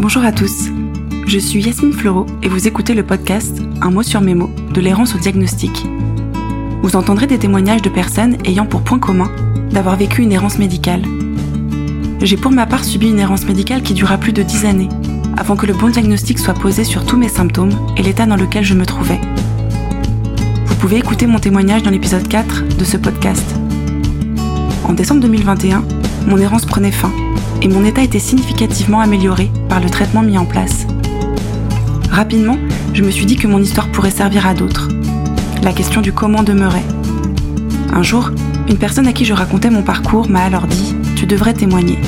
Bonjour à tous. Je suis Yasmine Fleureau et vous écoutez le podcast Un mot sur mes mots de l'errance au diagnostic. Vous entendrez des témoignages de personnes ayant pour point commun d'avoir vécu une errance médicale. J'ai pour ma part subi une errance médicale qui dura plus de 10 années avant que le bon diagnostic soit posé sur tous mes symptômes et l'état dans lequel je me trouvais. Vous pouvez écouter mon témoignage dans l'épisode 4 de ce podcast. En décembre 2021, mon errance prenait fin et mon état était significativement amélioré par le traitement mis en place. Rapidement, je me suis dit que mon histoire pourrait servir à d'autres. La question du comment demeurait. Un jour, une personne à qui je racontais mon parcours m'a alors dit ⁇ Tu devrais témoigner ⁇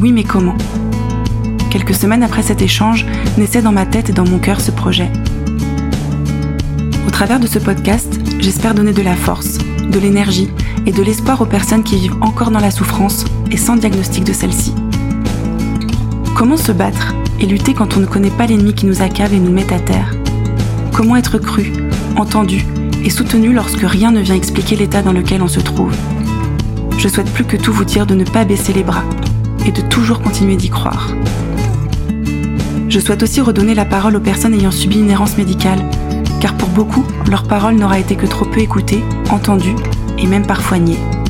Oui, mais comment? Quelques semaines après cet échange, naissait dans ma tête et dans mon cœur ce projet. Au travers de ce podcast, j'espère donner de la force, de l'énergie et de l'espoir aux personnes qui vivent encore dans la souffrance et sans diagnostic de celle-ci. Comment se battre et lutter quand on ne connaît pas l'ennemi qui nous accable et nous met à terre? Comment être cru, entendu et soutenu lorsque rien ne vient expliquer l'état dans lequel on se trouve? Je souhaite plus que tout vous dire de ne pas baisser les bras et de toujours continuer d'y croire. Je souhaite aussi redonner la parole aux personnes ayant subi une errance médicale, car pour beaucoup, leur parole n'aura été que trop peu écoutée, entendue et même parfoignée. niée.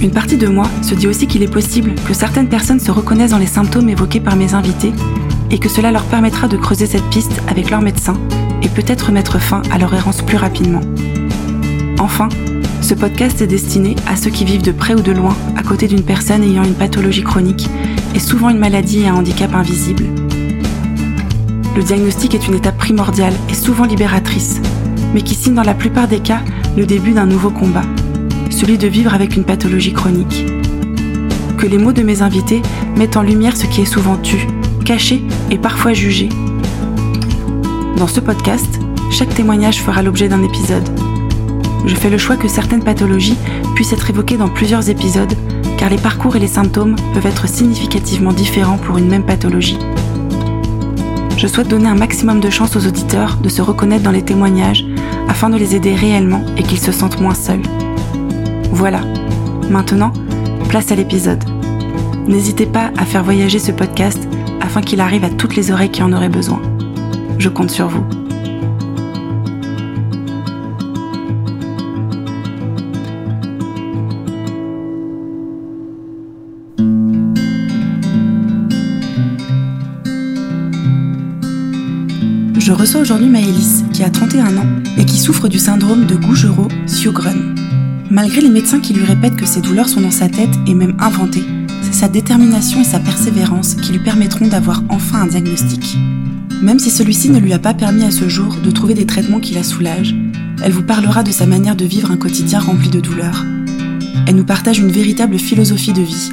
Une partie de moi se dit aussi qu'il est possible que certaines personnes se reconnaissent dans les symptômes évoqués par mes invités et que cela leur permettra de creuser cette piste avec leur médecin et peut-être mettre fin à leur errance plus rapidement. Enfin, ce podcast est destiné à ceux qui vivent de près ou de loin à côté d'une personne ayant une pathologie chronique et souvent une maladie et un handicap invisible. Le diagnostic est une étape primordiale et souvent libératrice, mais qui signe dans la plupart des cas le début d'un nouveau combat, celui de vivre avec une pathologie chronique. Que les mots de mes invités mettent en lumière ce qui est souvent tu, caché et parfois jugé. Dans ce podcast, chaque témoignage fera l'objet d'un épisode. Je fais le choix que certaines pathologies puissent être évoquées dans plusieurs épisodes, car les parcours et les symptômes peuvent être significativement différents pour une même pathologie. Je souhaite donner un maximum de chance aux auditeurs de se reconnaître dans les témoignages afin de les aider réellement et qu'ils se sentent moins seuls. Voilà, maintenant, place à l'épisode. N'hésitez pas à faire voyager ce podcast afin qu'il arrive à toutes les oreilles qui en auraient besoin. Je compte sur vous. Je reçois aujourd'hui Maëlys, qui a 31 ans et qui souffre du syndrome de Gougerot-Sjogren. Malgré les médecins qui lui répètent que ses douleurs sont dans sa tête et même inventées, c'est sa détermination et sa persévérance qui lui permettront d'avoir enfin un diagnostic. Même si celui-ci ne lui a pas permis à ce jour de trouver des traitements qui la soulagent, elle vous parlera de sa manière de vivre un quotidien rempli de douleurs. Elle nous partage une véritable philosophie de vie.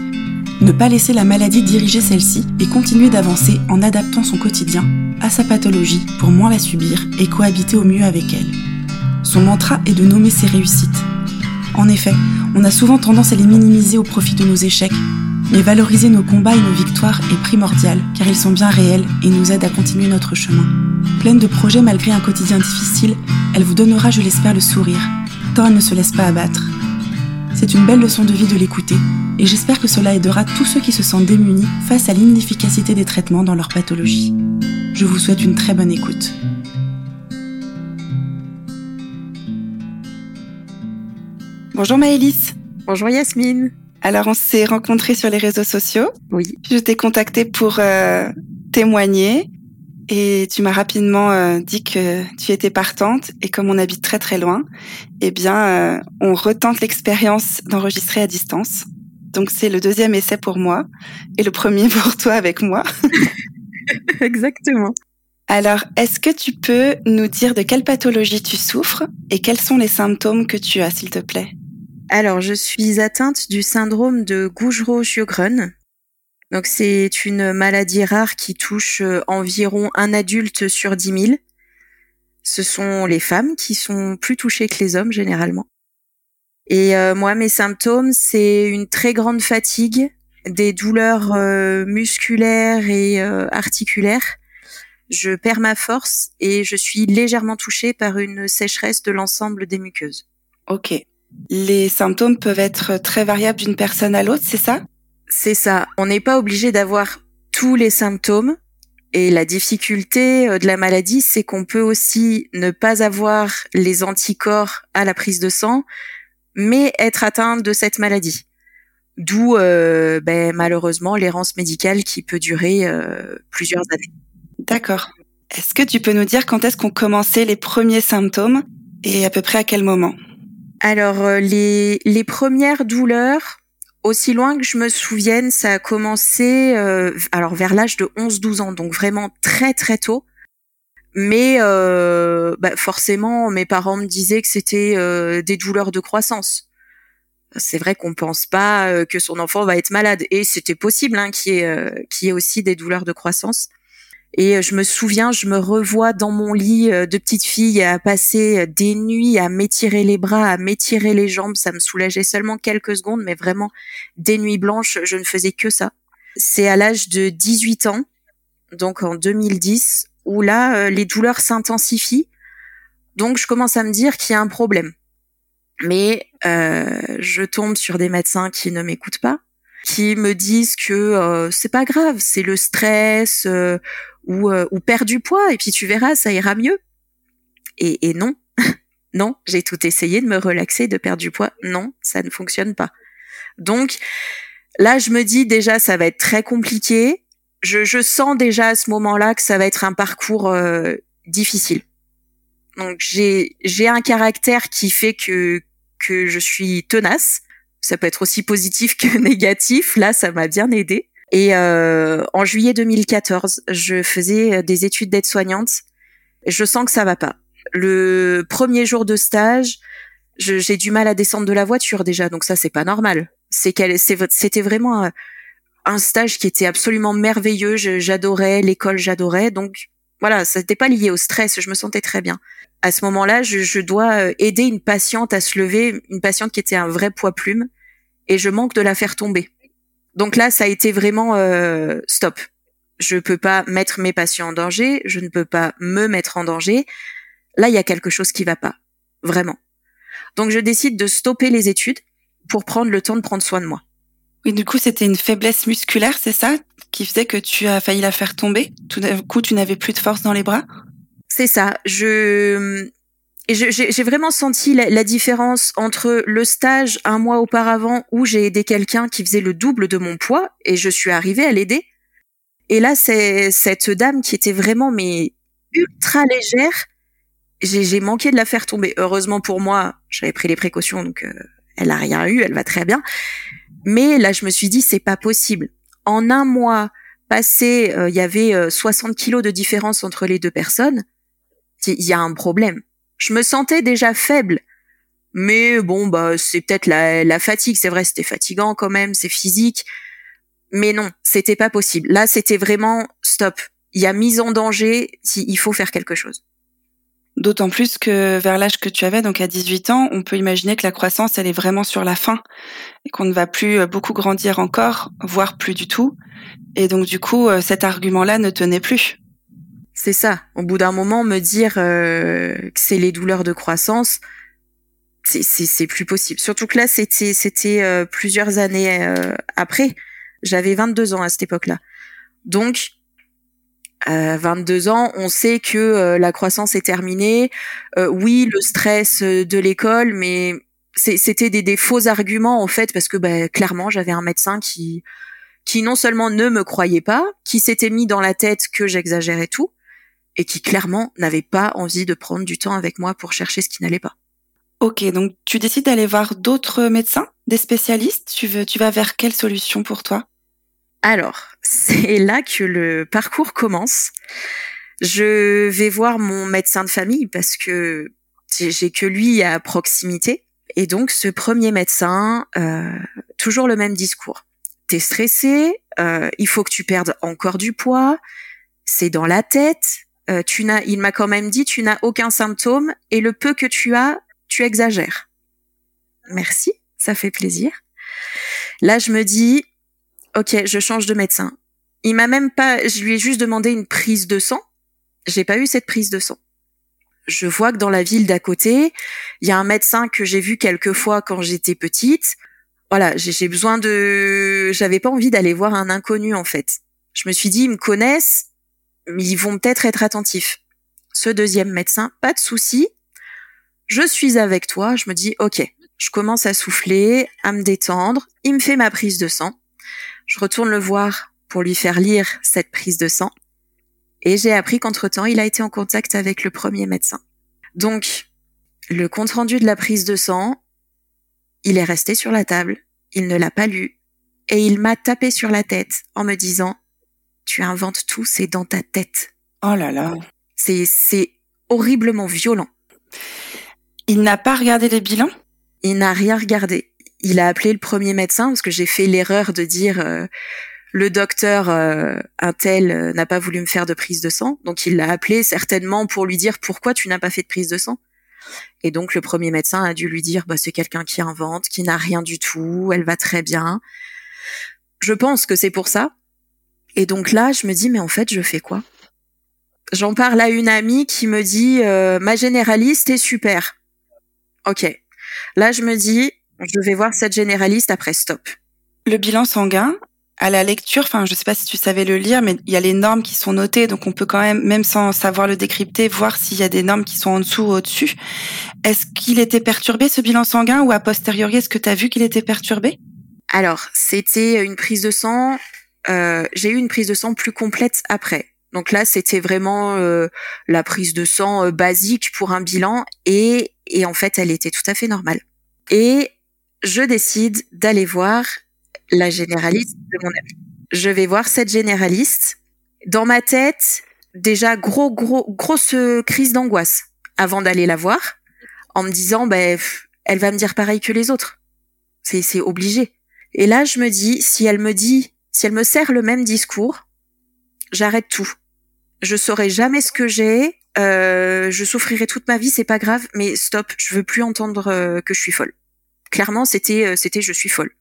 Ne pas laisser la maladie diriger celle-ci et continuer d'avancer en adaptant son quotidien à sa pathologie pour moins la subir et cohabiter au mieux avec elle. Son mantra est de nommer ses réussites. En effet, on a souvent tendance à les minimiser au profit de nos échecs, mais valoriser nos combats et nos victoires est primordial car ils sont bien réels et nous aident à continuer notre chemin. Pleine de projets malgré un quotidien difficile, elle vous donnera, je l'espère, le sourire, tant elle ne se laisse pas abattre. C'est une belle leçon de vie de l'écouter, et j'espère que cela aidera tous ceux qui se sentent démunis face à l'inefficacité des traitements dans leur pathologie. Je vous souhaite une très bonne écoute. Bonjour Maëlys. Bonjour Yasmine. Alors on s'est rencontrés sur les réseaux sociaux. Oui. Je t'ai contacté pour euh, témoigner et tu m'as rapidement euh, dit que tu étais partante et comme on habite très très loin, eh bien euh, on retente l'expérience d'enregistrer à distance. Donc c'est le deuxième essai pour moi et le premier pour toi avec moi. Exactement. Alors, est-ce que tu peux nous dire de quelle pathologie tu souffres et quels sont les symptômes que tu as, s'il te plaît? Alors, je suis atteinte du syndrome de Gougerot-Sjogren. Donc, c'est une maladie rare qui touche euh, environ un adulte sur 10 000. Ce sont les femmes qui sont plus touchées que les hommes, généralement. Et euh, moi, mes symptômes, c'est une très grande fatigue, des douleurs euh, musculaires et articulaires. Je perds ma force et je suis légèrement touchée par une sécheresse de l'ensemble des muqueuses. Ok. Les symptômes peuvent être très variables d'une personne à l'autre, c'est ça? C'est ça. On n'est pas obligé d'avoir tous les symptômes. Et la difficulté de la maladie, c'est qu'on peut aussi ne pas avoir les anticorps à la prise de sang, mais être atteint de cette maladie. D'où euh, ben, malheureusement l'errance médicale qui peut durer euh, plusieurs années. D'accord. Est-ce que tu peux nous dire quand est-ce qu'ont commencé les premiers symptômes et à peu près à quel moment? Alors euh, les, les premières douleurs, aussi loin que je me souvienne, ça a commencé alors vers l'âge de 11-12 ans, donc vraiment très très tôt. Mais bah, forcément, mes parents me disaient que c'était des douleurs de croissance c'est vrai qu'on pense pas euh, que son enfant va être malade et c'était possible hein, qu'il y, ait, euh, ait aussi des douleurs de croissance. Et euh, je me souviens, je me revois dans mon lit de petite fille à passer des nuits à m'étirer les bras, à m'étirer les jambes. Ça me soulageait seulement quelques secondes, mais vraiment des nuits blanches, je ne faisais que ça. C'est à l'âge de 18 ans, donc en 2010, où là, les douleurs s'intensifient. Donc je commence à me dire qu'il y a un problème. Mais euh, je tombe sur des médecins qui ne m'écoutent pas, qui me disent que euh, c'est pas grave, c'est le stress euh, ou, euh, ou du poids et puis tu verras, ça ira mieux. Et, et non, non, j'ai tout essayé de me relaxer, de perdre du poids. Non, ça ne fonctionne pas. Donc là, je me dis déjà, ça va être très compliqué. Je, je sens déjà à ce moment-là que ça va être un parcours euh, difficile. Donc j'ai j'ai un caractère qui fait que que je suis tenace. Ça peut être aussi positif que négatif. Là, ça m'a bien aidé. Et euh, en juillet 2014, je faisais des études d'aide-soignante. Je sens que ça va pas. Le premier jour de stage, j'ai du mal à descendre de la voiture déjà, donc ça c'est pas normal. C'est qu'elle, c'était vraiment un, stage qui était absolument merveilleux. J'adorais l'école, j'adorais. Donc voilà, ça n'était pas lié au stress. Je me sentais très bien à ce moment-là, je, dois euh, aider une patiente à se lever, une patiente qui était un vrai poids plume, et je manque de la faire tomber. Donc là, ça a été vraiment euh, stop. Je peux pas mettre mes patients en danger, je ne peux pas me mettre en danger. Là, il y a quelque chose qui va pas, vraiment. Donc je décide de stopper les études pour prendre le temps de prendre soin de moi. Oui, du coup, c'était une faiblesse musculaire, c'est ça, qui faisait que tu as failli la faire tomber? Tout d'un coup, tu n'avais plus de force dans les bras? C'est ça. Je j'ai vraiment senti la, différence entre le stage un mois auparavant où j'ai aidé quelqu'un qui faisait le double de mon poids et je suis arrivée à l'aider. Et là, c'est cette dame qui était vraiment mais ultra légère. J'ai manqué de la faire tomber. Heureusement pour moi, j'avais pris les précautions, donc euh, elle a rien eu, elle va très bien. Mais là, je me suis dit, c'est pas possible. En un mois passé, euh, il y avait 60 euh, kilos de différence entre les deux personnes il y a un problème. Je me sentais déjà faible. Mais bon, bah, c'est peut-être la, fatigue. C'est vrai, c'était fatigant quand même, c'est physique. Mais non, c'était pas possible. Là, c'était vraiment stop. Il y a mise en danger. Il faut faire quelque chose. D'autant plus que vers l'âge que tu avais, donc à 18 ans, on peut imaginer que la croissance, elle est vraiment sur la fin et qu'on ne va plus beaucoup grandir encore, voire plus du tout. Et donc du coup, euh, cet argument-là ne tenait plus. C'est ça. Au bout d'un moment, me dire euh, que c'est les douleurs de croissance, c'est plus possible. Surtout que là, c'était c'était euh, plusieurs années euh, après. J'avais 22 ans à cette époque-là. Donc, 22 ans, on sait que la croissance est terminée. oui, le stress de l'école, mais c'était des, des, faux arguments en fait, parce que bah, clairement, j'avais un médecin qui qui non seulement ne me croyait pas, qui s'était mis dans la tête que j'exagérais tout, et qui clairement n'avait pas envie de prendre du temps avec moi pour chercher ce qui n'allait pas. Ok, donc tu décides d'aller voir d'autres médecins, des spécialistes? Tu veux, tu vas vers quelle solution pour toi? Alors, c'est là que le parcours commence. Je vais voir mon médecin de famille parce que j'ai que lui à proximité. Et donc, ce premier médecin, euh, toujours le même discours. T'es stressé, euh, il faut que tu perdes encore du poids, c'est dans la tête, euh, tu n'as, il m'a quand même dit, tu n'as aucun symptôme et le peu que tu as, tu exagères. Merci, ça fait plaisir. Là, je me dis, ok, je change de médecin. Il m'a même pas, je lui ai juste demandé une prise de sang. J'ai pas eu cette prise de sang. Je vois que dans la ville d'à côté, il y a un médecin que j'ai vu quelques fois quand j'étais petite. Voilà, j'ai besoin de, j'avais pas envie d'aller voir un inconnu en fait. Je me suis dit, ils me connaissent, ils vont peut-être être attentifs. Ce deuxième médecin, pas de souci. Je suis avec toi. Je me dis, ok. Je commence à souffler, à me détendre. Il me fait ma prise de sang. Je retourne le voir pour lui faire lire cette prise de sang. Et j'ai appris qu'entre-temps, il a été en contact avec le premier médecin. Donc, le compte-rendu de la prise de sang, il est resté sur la table, il ne l'a pas lu, et il m'a tapé sur la tête en me disant Tu inventes tout, c'est dans ta tête. Oh là là. C'est, c'est horriblement violent. Il n'a pas regardé les bilans? Il n'a rien regardé. Il a appelé le premier médecin parce que j'ai fait l'erreur de dire euh, le docteur euh, un tel euh, n'a pas voulu me faire de prise de sang, donc il l'a appelé certainement pour lui dire pourquoi tu n'as pas fait de prise de sang. Et donc le premier médecin a dû lui dire bah c'est quelqu'un qui invente, qui n'a rien du tout, elle va très bien. Je pense que c'est pour ça. Et donc là, je me dis mais en fait, je fais quoi? J'en parle à une amie qui me dit euh, ma généraliste est super. OK. Là, je me dis je vais voir cette généraliste après stop. Le bilan sanguin, à la lecture, enfin, je sais pas si tu savais le lire, mais il y a les normes qui sont notées, donc on peut quand même, même sans savoir le décrypter, voir s'il y a des normes qui sont en dessous ou au-dessus. Est-ce qu'il était perturbé ce bilan sanguin ou a posteriori, est-ce que tu as vu qu'il était perturbé? Alors, c'était une prise de sang. Euh, j'ai eu une prise de sang plus complète après. Donc là, c'était vraiment euh, la prise de sang euh, basique pour un bilan et, et en fait, elle était tout à fait normale. Et je décide d'aller voir la généraliste de mon ami. Je vais voir cette généraliste. Dans ma tête, déjà gros gros grosse crise d'angoisse avant d'aller la voir, en me disant ben elle va me dire pareil que les autres. C'est obligé. Et là je me dis si elle me dit si elle me sert le même discours, j'arrête tout. Je saurai jamais ce que j'ai, euh, je souffrirai toute ma vie, c'est pas grave, mais stop, je veux plus entendre euh, que je suis folle. Clairement, c'était euh, c'était je suis folle.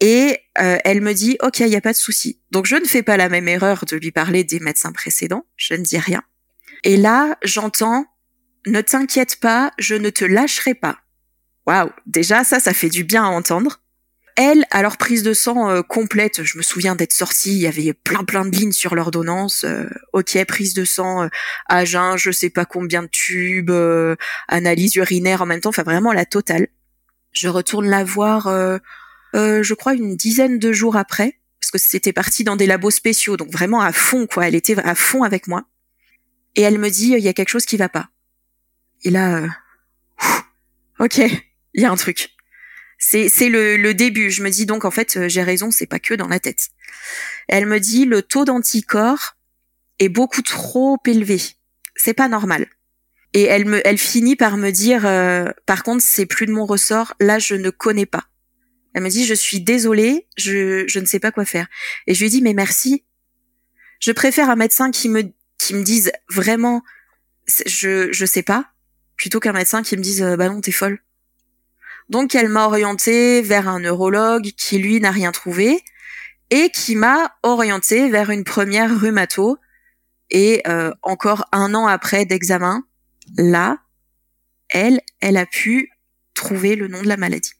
Et elle me dit, OK, il n'y a pas de souci. Donc je ne fais pas la même erreur de lui parler des médecins précédents, je ne dis rien. Et là, j'entends, ne t'inquiète pas, je ne te lâcherai pas. Waouh, déjà ça, ça fait du bien à entendre. Elle, alors prise de sang euh, complète, je me souviens d'être sortie, il y avait plein plein de lignes sur l'ordonnance. Euh, ok, prise de sang euh, à jeun, je sais pas combien de tubes, analyse urinaire en même temps, enfin vraiment la totale. Je retourne la voir euh, je crois une dizaine de jours après, parce que c'était parti dans des labos spéciaux, donc vraiment à fond, quoi. Elle était à fond avec moi. Et elle me dit, il y a quelque chose qui va pas. Et là, euh, ok, il y a un truc. C'est le, début. Je me dis donc en fait euh, j'ai raison, c'est pas que dans la tête. Elle me dit le taux d'anticorps est beaucoup trop élevé. C'est pas normal. Et elle me elle finit par me dire par contre c'est plus de mon ressort. Là je ne connais pas. Elle me dit, je suis désolée, je, je ne sais pas quoi faire. Et je lui dis, mais merci. Je préfère un médecin qui me, qui me dise vraiment, je, je sais pas, plutôt qu'un médecin qui me dise, euh, bah non, t'es folle. Donc elle m'a orientée vers un neurologue qui lui n'a rien trouvé et qui m'a orientée vers une première rhumato. Et euh, encore un an après d'examen, là, elle, elle a pu trouver le nom de la maladie.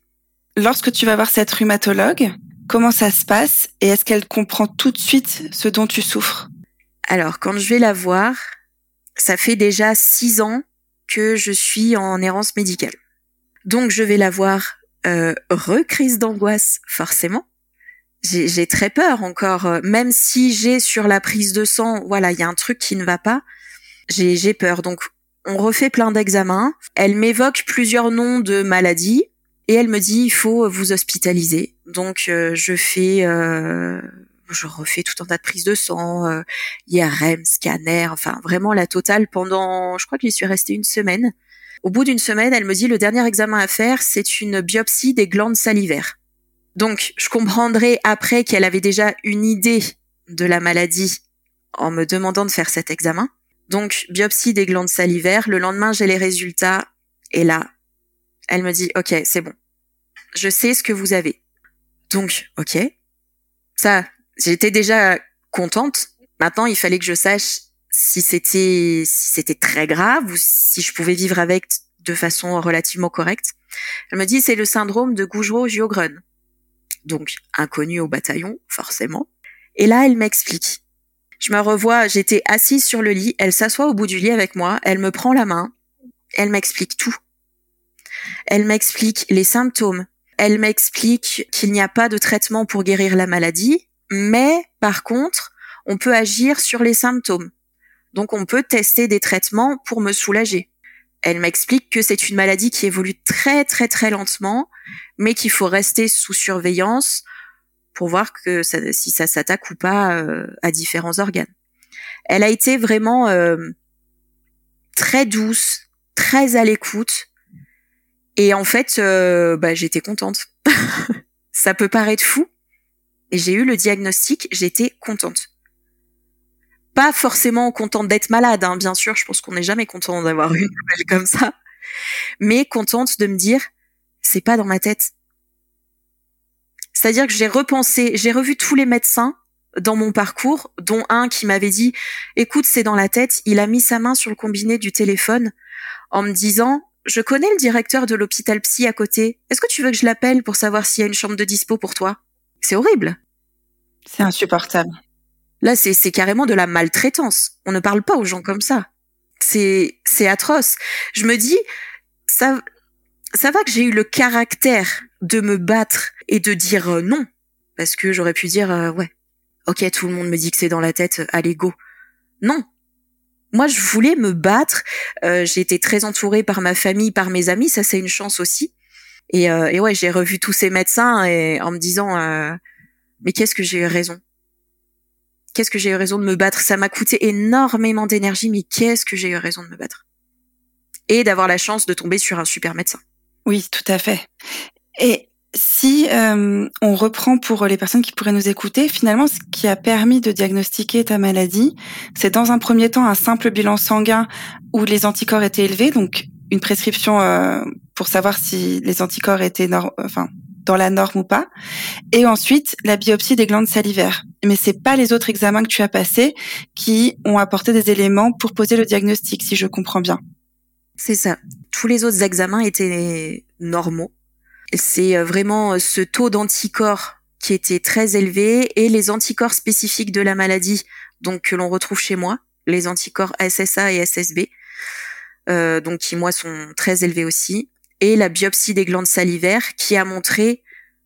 Lorsque tu vas voir cette rhumatologue, comment ça se passe et est-ce qu'elle comprend tout de suite ce dont tu souffres? Alors, quand je vais la voir, ça fait déjà six ans que je suis en errance médicale. Donc, je vais la voir euh, recrise d'angoisse, forcément. J'ai très peur encore, euh, même si j'ai sur la prise de sang, voilà, il y a un truc qui ne va pas. J'ai peur. Donc, on refait plein d'examens. Elle m'évoque plusieurs noms de maladies et elle me dit il faut vous hospitaliser. Donc euh, je fais euh, je refais tout un tas de prises de sang, euh, IRM, scanner, enfin vraiment la totale pendant je crois que j'y suis restée une semaine. Au bout d'une semaine, elle me dit le dernier examen à faire, c'est une biopsie des glandes salivaires. Donc je comprendrai après qu'elle avait déjà une idée de la maladie en me demandant de faire cet examen. Donc biopsie des glandes salivaires, le lendemain j'ai les résultats et là elle me dit, OK, c'est bon. Je sais ce que vous avez. Donc, OK. Ça, j'étais déjà contente. Maintenant, il fallait que je sache si c'était, si c'était très grave ou si je pouvais vivre avec de façon relativement correcte. Elle me dit, c'est le syndrome de Gougereau-Giogren. Donc, inconnu au bataillon, forcément. Et là, elle m'explique. Je me revois, j'étais assise sur le lit, elle s'assoit au bout du lit avec moi, elle me prend la main, elle m'explique tout. Elle m'explique les symptômes. Elle m'explique qu'il n'y a pas de traitement pour guérir la maladie, mais par contre, on peut agir sur les symptômes. Donc on peut tester des traitements pour me soulager. Elle m'explique que c'est une maladie qui évolue très très très lentement, mais qu'il faut rester sous surveillance pour voir que si ça s'attaque ou pas euh, à différents organes. Elle a été vraiment euh, très douce, très à l'écoute, et en fait, euh, bah, j'étais contente. ça peut paraître fou, et j'ai eu le diagnostic, j'étais contente. Pas forcément contente d'être malade, hein, bien sûr, je pense qu'on n'est jamais content d'avoir une nouvelle comme ça, mais contente de me dire, c'est pas dans ma tête, c'est-à-dire que j'ai repensé, j'ai revu tous les médecins dans mon parcours, dont un qui m'avait dit "Écoute, c'est dans la tête." Il a mis sa main sur le combiné du téléphone en me disant "Je connais le directeur de l'hôpital psy à côté. Est-ce que tu veux que je l'appelle pour savoir s'il y a une chambre de dispo pour toi? C'est horrible. C'est insupportable. Là, c'est carrément de la maltraitance. On ne parle pas aux gens comme ça. C'est c'est atroce. Je me dis ça ça va que j'ai eu le caractère de me battre et de dire euh, non. Parce que j'aurais pu dire, euh, ouais, ok, tout le monde me dit que c'est dans la tête, allez, go. Non. Moi, je voulais me battre. Euh, j'ai été très entourée par ma famille, par mes amis. Ça, c'est une chance aussi. Et, et ouais, j'ai revu tous ces médecins et en me disant, mais qu'est-ce que j'ai eu raison? Qu'est-ce que j'ai eu raison de me battre? Ça m'a coûté énormément d'énergie, mais qu'est-ce que j'ai eu raison de me battre? Et d'avoir la chance de tomber sur un super médecin. Oui, tout à fait. Et si euh, on reprend pour les personnes qui pourraient nous écouter, finalement, ce qui a permis de diagnostiquer ta maladie, c'est dans un premier temps un simple bilan sanguin où les anticorps étaient élevés, donc une prescription euh, pour savoir si les anticorps étaient enfin dans la norme ou pas, et ensuite la biopsie des glandes salivaires. Mais c'est pas les autres examens que tu as passés qui ont apporté des éléments pour poser le diagnostic, si je comprends bien. C'est ça. Tous les autres examens étaient normaux. C'est euh, vraiment euh, ce taux d'anticorps qui était très élevé et les anticorps spécifiques de la maladie, donc que l'on retrouve chez moi, les anticorps SSA et SSB, euh, donc qui moi sont très élevés aussi, et la biopsie des glandes salivaires qui a montré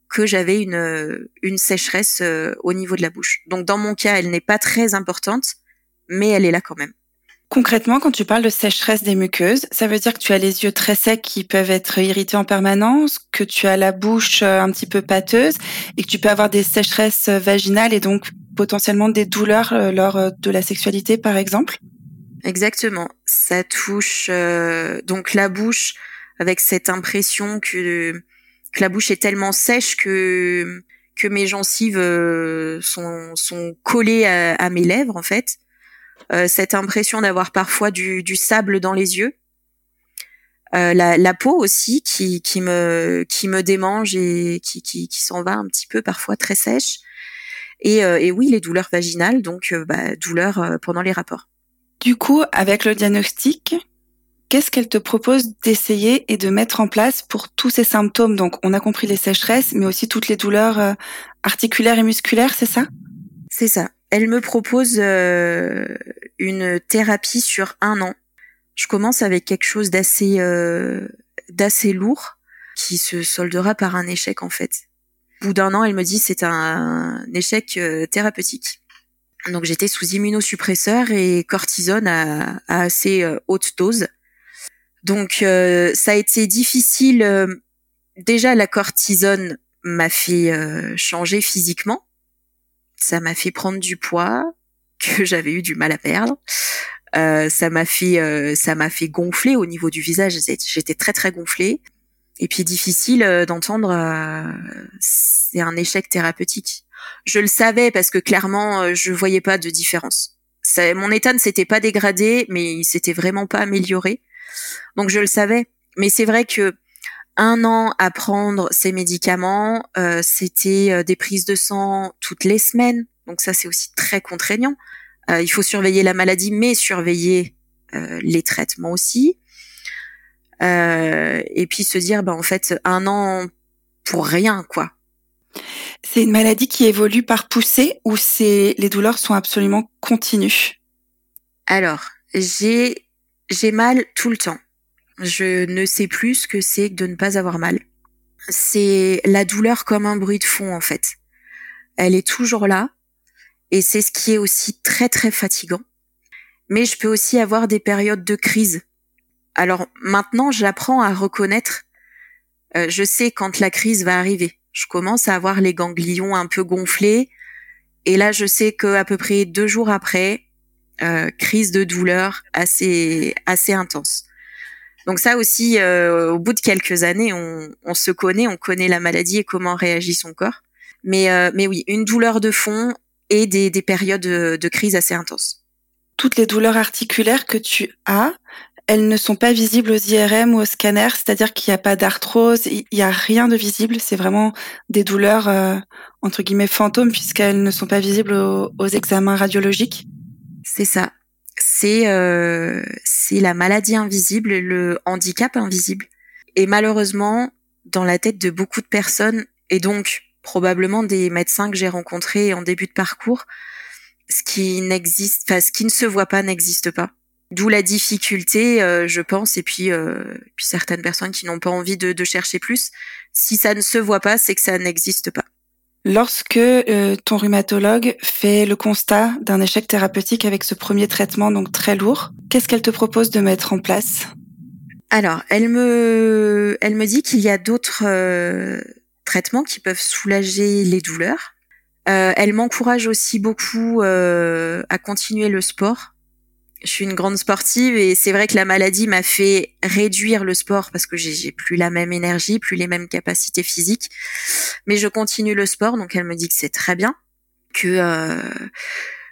que j'avais une, euh, une sécheresse au niveau de la bouche. Donc dans mon cas, elle n'est pas très importante, mais elle est là quand même. Concrètement, quand tu parles de sécheresse des muqueuses, ça veut dire que tu as les yeux très secs qui peuvent être irrités en permanence, que tu as la bouche euh, un petit peu pâteuse et que tu peux avoir des sécheresses vaginales et donc potentiellement des douleurs euh, lors euh, de la sexualité, par exemple? Exactement. Ça touche donc la bouche avec cette impression que, que la bouche est tellement sèche que que mes gencives sont sont collées à mes lèvres en fait euh, cette impression d'avoir parfois du, sable dans les yeux. Euh, la, peau aussi qui, qui me qui me démange et qui, qui, s'en va un petit peu parfois très sèche et, euh, et oui les douleurs vaginales donc bah, douleurs pendant les rapports. Du coup avec le diagnostic qu'est-ce qu'elle te propose d'essayer et de mettre en place pour tous ces symptômes? Donc on a compris les sécheresses mais aussi toutes les douleurs articulaires et musculaires c'est ça? C'est ça elle me propose euh, une thérapie sur un an. Je commence avec quelque chose d'assez euh, d'assez lourd qui se soldera par un échec en fait. Au bout d'un an, elle me dit c'est un, échec euh, thérapeutique. Donc j'étais sous immunosuppresseur et cortisone à, à assez haute dose. Donc ça a été difficile. déjà la cortisone m'a fait changer physiquement ça m'a fait prendre du poids que j'avais eu du mal à perdre. Euh, ça m'a fait, euh, ça m'a fait gonfler au niveau du visage. J'étais très très gonflée. Et puis difficile euh, d'entendre, c'est un échec thérapeutique. Je le savais parce que clairement, je voyais pas de différence. Mon état ne s'était pas dégradé, mais il s'était vraiment pas amélioré. Donc je le savais. Mais c'est vrai que un an à prendre ces médicaments. Euh, c'était euh, des prises de sang toutes les semaines, donc ça c'est aussi très contraignant. Euh, il faut surveiller la maladie, mais surveiller les traitements aussi. et puis se dire, bah en fait, un an pour rien, quoi. C'est une maladie qui évolue par poussée ou c'est les douleurs sont absolument continues? Alors, j'ai j'ai mal tout le temps. Je ne sais plus ce que c'est de ne pas avoir mal. C'est la douleur comme un bruit de fond en fait. Elle est toujours là et c'est ce qui est aussi très très fatigant. Mais je peux aussi avoir des périodes de crise. Alors maintenant, j'apprends à reconnaître. Euh, je sais quand la crise va arriver. Je commence à avoir les ganglions un peu gonflés et là, je sais que à peu près deux jours après, euh, crise de douleur assez assez intense. Donc ça aussi, euh, au bout de quelques années, on, on, se connaît, on connaît la maladie et comment réagit son corps. Mais, euh, mais oui, une douleur de fond et des, des périodes de, crise assez intenses. Toutes les douleurs articulaires que tu as, elles ne sont pas visibles aux IRM ou au scanner, c'est-à-dire qu'il n'y a pas d'arthrose, il n'y a rien de visible, c'est vraiment des douleurs euh, entre guillemets fantômes puisqu'elles ne sont pas visibles aux, aux examens radiologiques. C'est ça c'est euh, c'est la maladie invisible, le handicap invisible. Et malheureusement, dans la tête de beaucoup de personnes, et donc probablement des médecins que j'ai rencontrés en début de parcours, ce qui n'existe, enfin ce qui ne se voit pas n'existe pas. D'où la difficulté, euh, je pense, et puis, euh, puis certaines personnes qui n'ont pas envie de chercher plus. Si ça ne se voit pas, c'est que ça n'existe pas. Lorsque euh, ton rhumatologue fait le constat d'un échec thérapeutique avec ce premier traitement donc très lourd, qu'est-ce qu'elle te propose de mettre en place? Alors, elle me, elle me dit qu'il y a d'autres euh, traitements qui peuvent soulager les douleurs. Euh, elle m'encourage aussi beaucoup à continuer le sport je suis une grande sportive et c'est vrai que la maladie m'a fait réduire le sport parce que j'ai plus la même énergie, plus les mêmes capacités physiques. Mais je continue le sport, donc elle me dit que c'est très bien, que euh,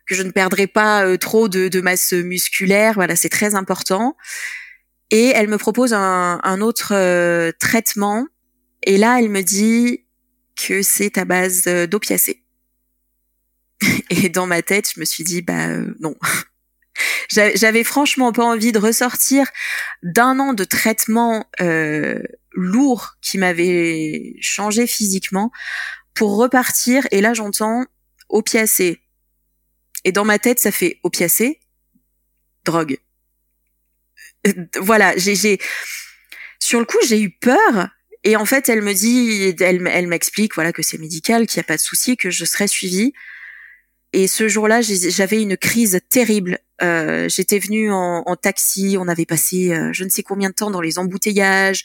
que je ne perdrai pas euh, trop de, masse musculaire. Voilà, c'est très important. Et elle me propose un, autre euh, traitement. Et là, elle me dit que c'est à base d'opiacés. Et dans ma tête, je me suis dit bah non. J'avais franchement pas envie de ressortir d'un an de traitement euh, lourd qui m'avait changé physiquement pour repartir. Et là, j'entends opiacé. Et dans ma tête, ça fait opiacé, drogue. Euh, voilà, j'ai sur le coup, j'ai eu peur. Et en fait, elle me dit, elle, m'explique, voilà, que c'est médical, qu'il n'y a pas de souci, que je serai suivie. Et ce jour-là, j'avais une crise terrible. Euh, J'étais venue en, en, taxi, on avait passé euh, je ne sais combien de temps dans les embouteillages.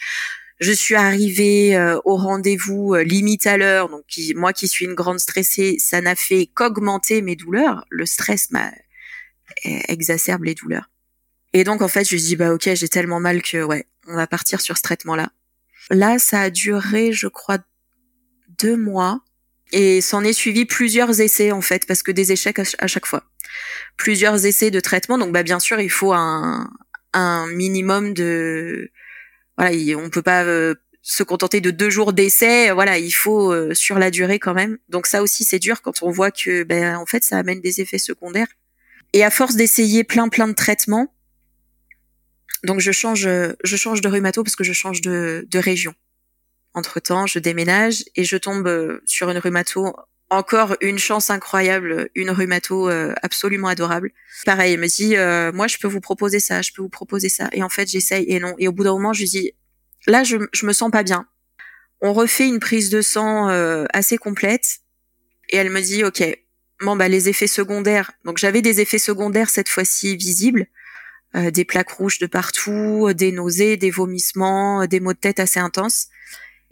Je suis arrivée euh, au rendez-vous euh, limite à l'heure. Donc moi qui suis une grande stressée, ça n'a fait qu'augmenter mes douleurs. Le stress m'a exacerbe les douleurs. Et donc en fait, je me dis bah ok, j'ai tellement mal que ouais, on va partir sur ce traitement-là. Là, ça a duré, je crois, deux mois. Et s'en est suivi plusieurs essais en fait, parce que des échecs à, chaque fois. Plusieurs essais de traitement. Donc bah bien sûr, il faut un, un minimum de voilà, on peut pas euh, se contenter de deux jours d'essai. Voilà, il faut euh, sur la durée quand même. Donc ça aussi c'est dur quand on voit que ben en fait ça amène des effets secondaires. Et à force d'essayer plein plein de traitements, donc je change je change de rhumato parce que je change de, de région. Entre temps, je déménage et je tombe euh, sur une rhumato. Encore une chance incroyable, une rhumato euh, absolument adorable. Pareil, elle me dit, euh, moi je peux vous proposer ça, je peux vous proposer ça. Et en fait, j'essaye et non. Et au bout d'un moment, je dis, là, je, je me sens pas bien. On refait une prise de sang assez complète et elle me dit, ok, bon bah les effets secondaires. Donc j'avais des effets secondaires cette fois-ci visibles. des plaques rouges de partout, des nausées, des vomissements, des maux de tête assez intenses.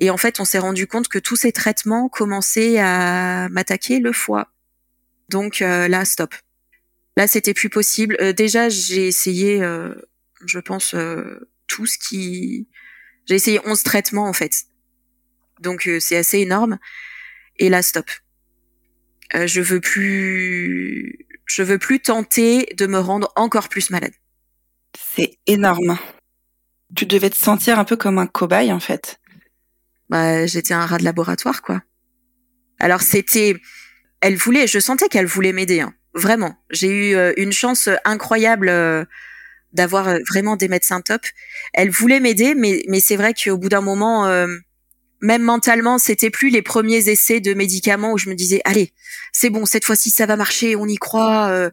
Et en fait, on s'est rendu compte que tous ces traitements commençaient à m'attaquer le foie. Donc euh, là, stop. Là, c'était plus possible. Euh, déjà, j'ai essayé, euh, je pense, tout ce qui... J'ai essayé 11 traitements, en fait. Donc, c'est assez énorme. Et là, stop. je veux plus... Je veux plus tenter de me rendre encore plus malade. C'est énorme. Tu devais te sentir un peu comme un cobaye, en fait bah, j'étais un rat de laboratoire, quoi. Alors c'était, elle voulait, je sentais qu'elle voulait m'aider, hein. vraiment. J'ai eu euh, une chance incroyable euh, d'avoir euh, vraiment des médecins top. Elle voulait m'aider, mais mais c'est vrai qu'au bout d'un moment, même mentalement, c'était plus les premiers essais de médicaments où je me disais allez, c'est bon, cette fois-ci ça va marcher, on y croit,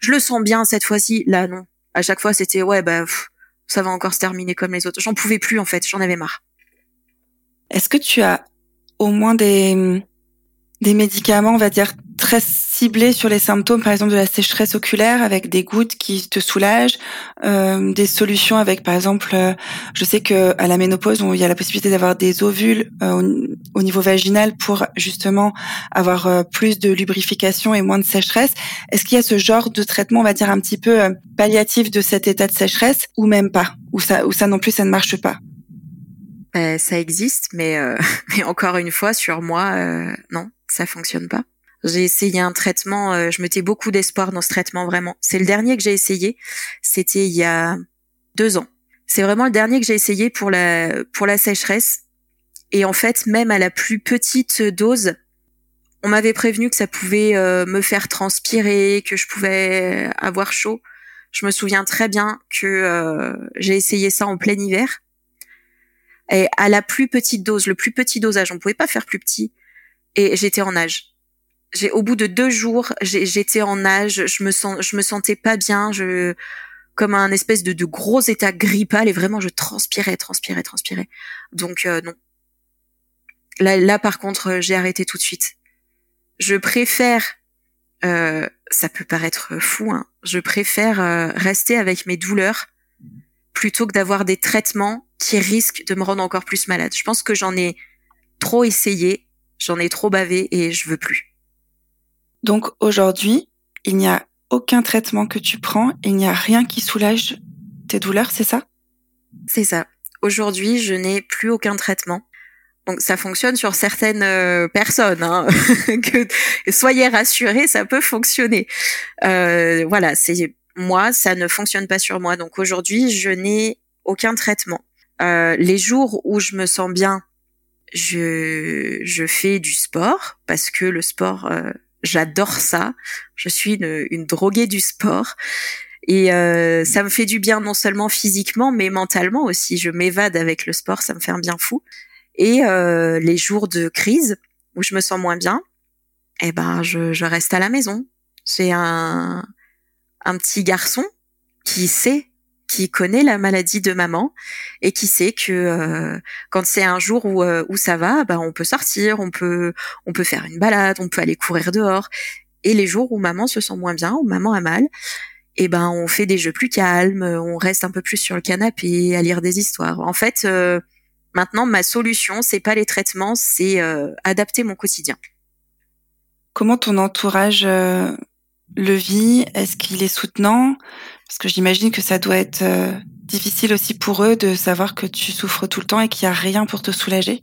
je le sens bien cette fois-ci. Là non, à chaque fois c'était ouais bah ça va encore se terminer comme les autres. J'en pouvais plus en fait, j'en avais marre. Est-ce que tu as au moins des des médicaments, on va dire très ciblés sur les symptômes, par exemple de la sécheresse oculaire, avec des gouttes qui te soulagent, euh, des solutions avec, par exemple, euh, je sais que à la ménopause, il y a la possibilité d'avoir des ovules euh, au, niveau vaginal pour justement avoir plus de lubrification et moins de sécheresse. Est-ce qu'il y a ce genre de traitement, on va dire un petit peu palliatif de cet état de sécheresse, ou même pas, ou ça, ou ça non plus, ça ne marche pas? Ben, ça existe, mais, mais encore une fois, sur moi, non, ça fonctionne pas. J'ai essayé un traitement, euh, je mettais beaucoup d'espoir dans ce traitement vraiment. C'est le dernier que j'ai essayé. C'était il y a deux ans. C'est vraiment le dernier que j'ai essayé pour la pour la sécheresse. Et en fait, même à la plus petite dose, on m'avait prévenu que ça pouvait euh, me faire transpirer, que je pouvais avoir chaud. Je me souviens très bien que euh, j'ai essayé ça en plein hiver. Et à la plus petite dose, le plus petit dosage, on pouvait pas faire plus petit. Et j'étais en nage j'ai au bout de deux jours, j'étais en nage, je me sens, je me sentais pas bien, je comme un espèce de, de gros état grippal et vraiment je transpirais, transpirais, transpirais. Donc euh, non. Là, là par contre, j'ai arrêté tout de suite. Je préfère, euh, ça peut paraître fou, hein, je préfère euh, rester avec mes douleurs plutôt que d'avoir des traitements qui risquent de me rendre encore plus malade. Je pense que j'en ai trop essayé, j'en ai trop bavé et je veux plus. Donc aujourd'hui, il n'y a aucun traitement que tu prends, il n'y a rien qui soulage tes douleurs, c'est ça? C'est ça. Aujourd'hui, je n'ai plus aucun traitement. Donc ça fonctionne sur certaines euh, personnes. Hein. que, soyez rassurés, ça peut fonctionner. Euh, voilà, c'est moi, ça ne fonctionne pas sur moi. Donc aujourd'hui, je n'ai aucun traitement. Euh, les jours où je me sens bien, je, je fais du sport parce que le sport euh, J'adore ça. Je suis une, une, droguée du sport. Et euh, ça me fait du bien non seulement physiquement, mais mentalement aussi. Je m'évade avec le sport, ça me fait un bien fou. Et euh, les jours de crise où je me sens moins bien, eh ben je, je reste à la maison. J'ai un, un petit garçon qui sait qui connaît la maladie de maman et qui sait que euh, quand c'est un jour où, euh, ça va, bah, on peut sortir, on peut on peut faire une balade, on peut aller courir dehors. Et les jours où maman se sent moins bien, où maman a mal, eh ben on fait des jeux plus calmes, on reste un peu plus sur le canapé à lire des histoires. En fait, euh, maintenant ma solution c'est pas les traitements, c'est adapter mon quotidien. Comment ton entourage le vit Est-ce qu'il est soutenant? Parce que j'imagine que ça doit être euh, difficile aussi pour eux de savoir que tu souffres tout le temps et qu'il n'y a rien pour te soulager.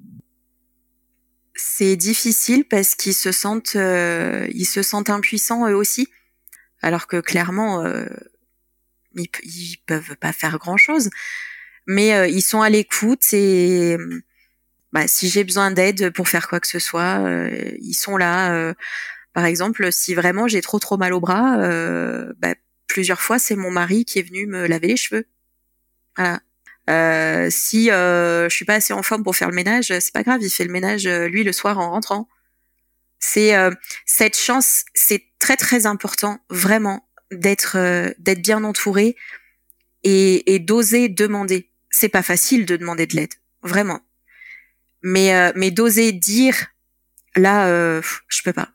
C'est difficile parce qu'ils se sentent, euh, ils se sentent impuissants eux aussi, alors que clairement, euh, ils, peuvent pas faire grand chose, mais ils sont à l'écoute et bah, si j'ai besoin d'aide pour faire quoi que ce soit, ils sont là par exemple, si vraiment j'ai trop trop mal au bras, euh, bah, plusieurs fois c'est mon mari qui est venu me laver les cheveux. Voilà. Euh, si euh, je suis pas assez en forme pour faire le ménage, c'est pas grave, il fait le ménage euh, lui le soir en rentrant. C'est cette chance, c'est très très important vraiment d'être d'être bien entouré et, et d'oser demander. C'est pas facile de demander de l'aide, vraiment. Mais mais d'oser dire là, je peux pas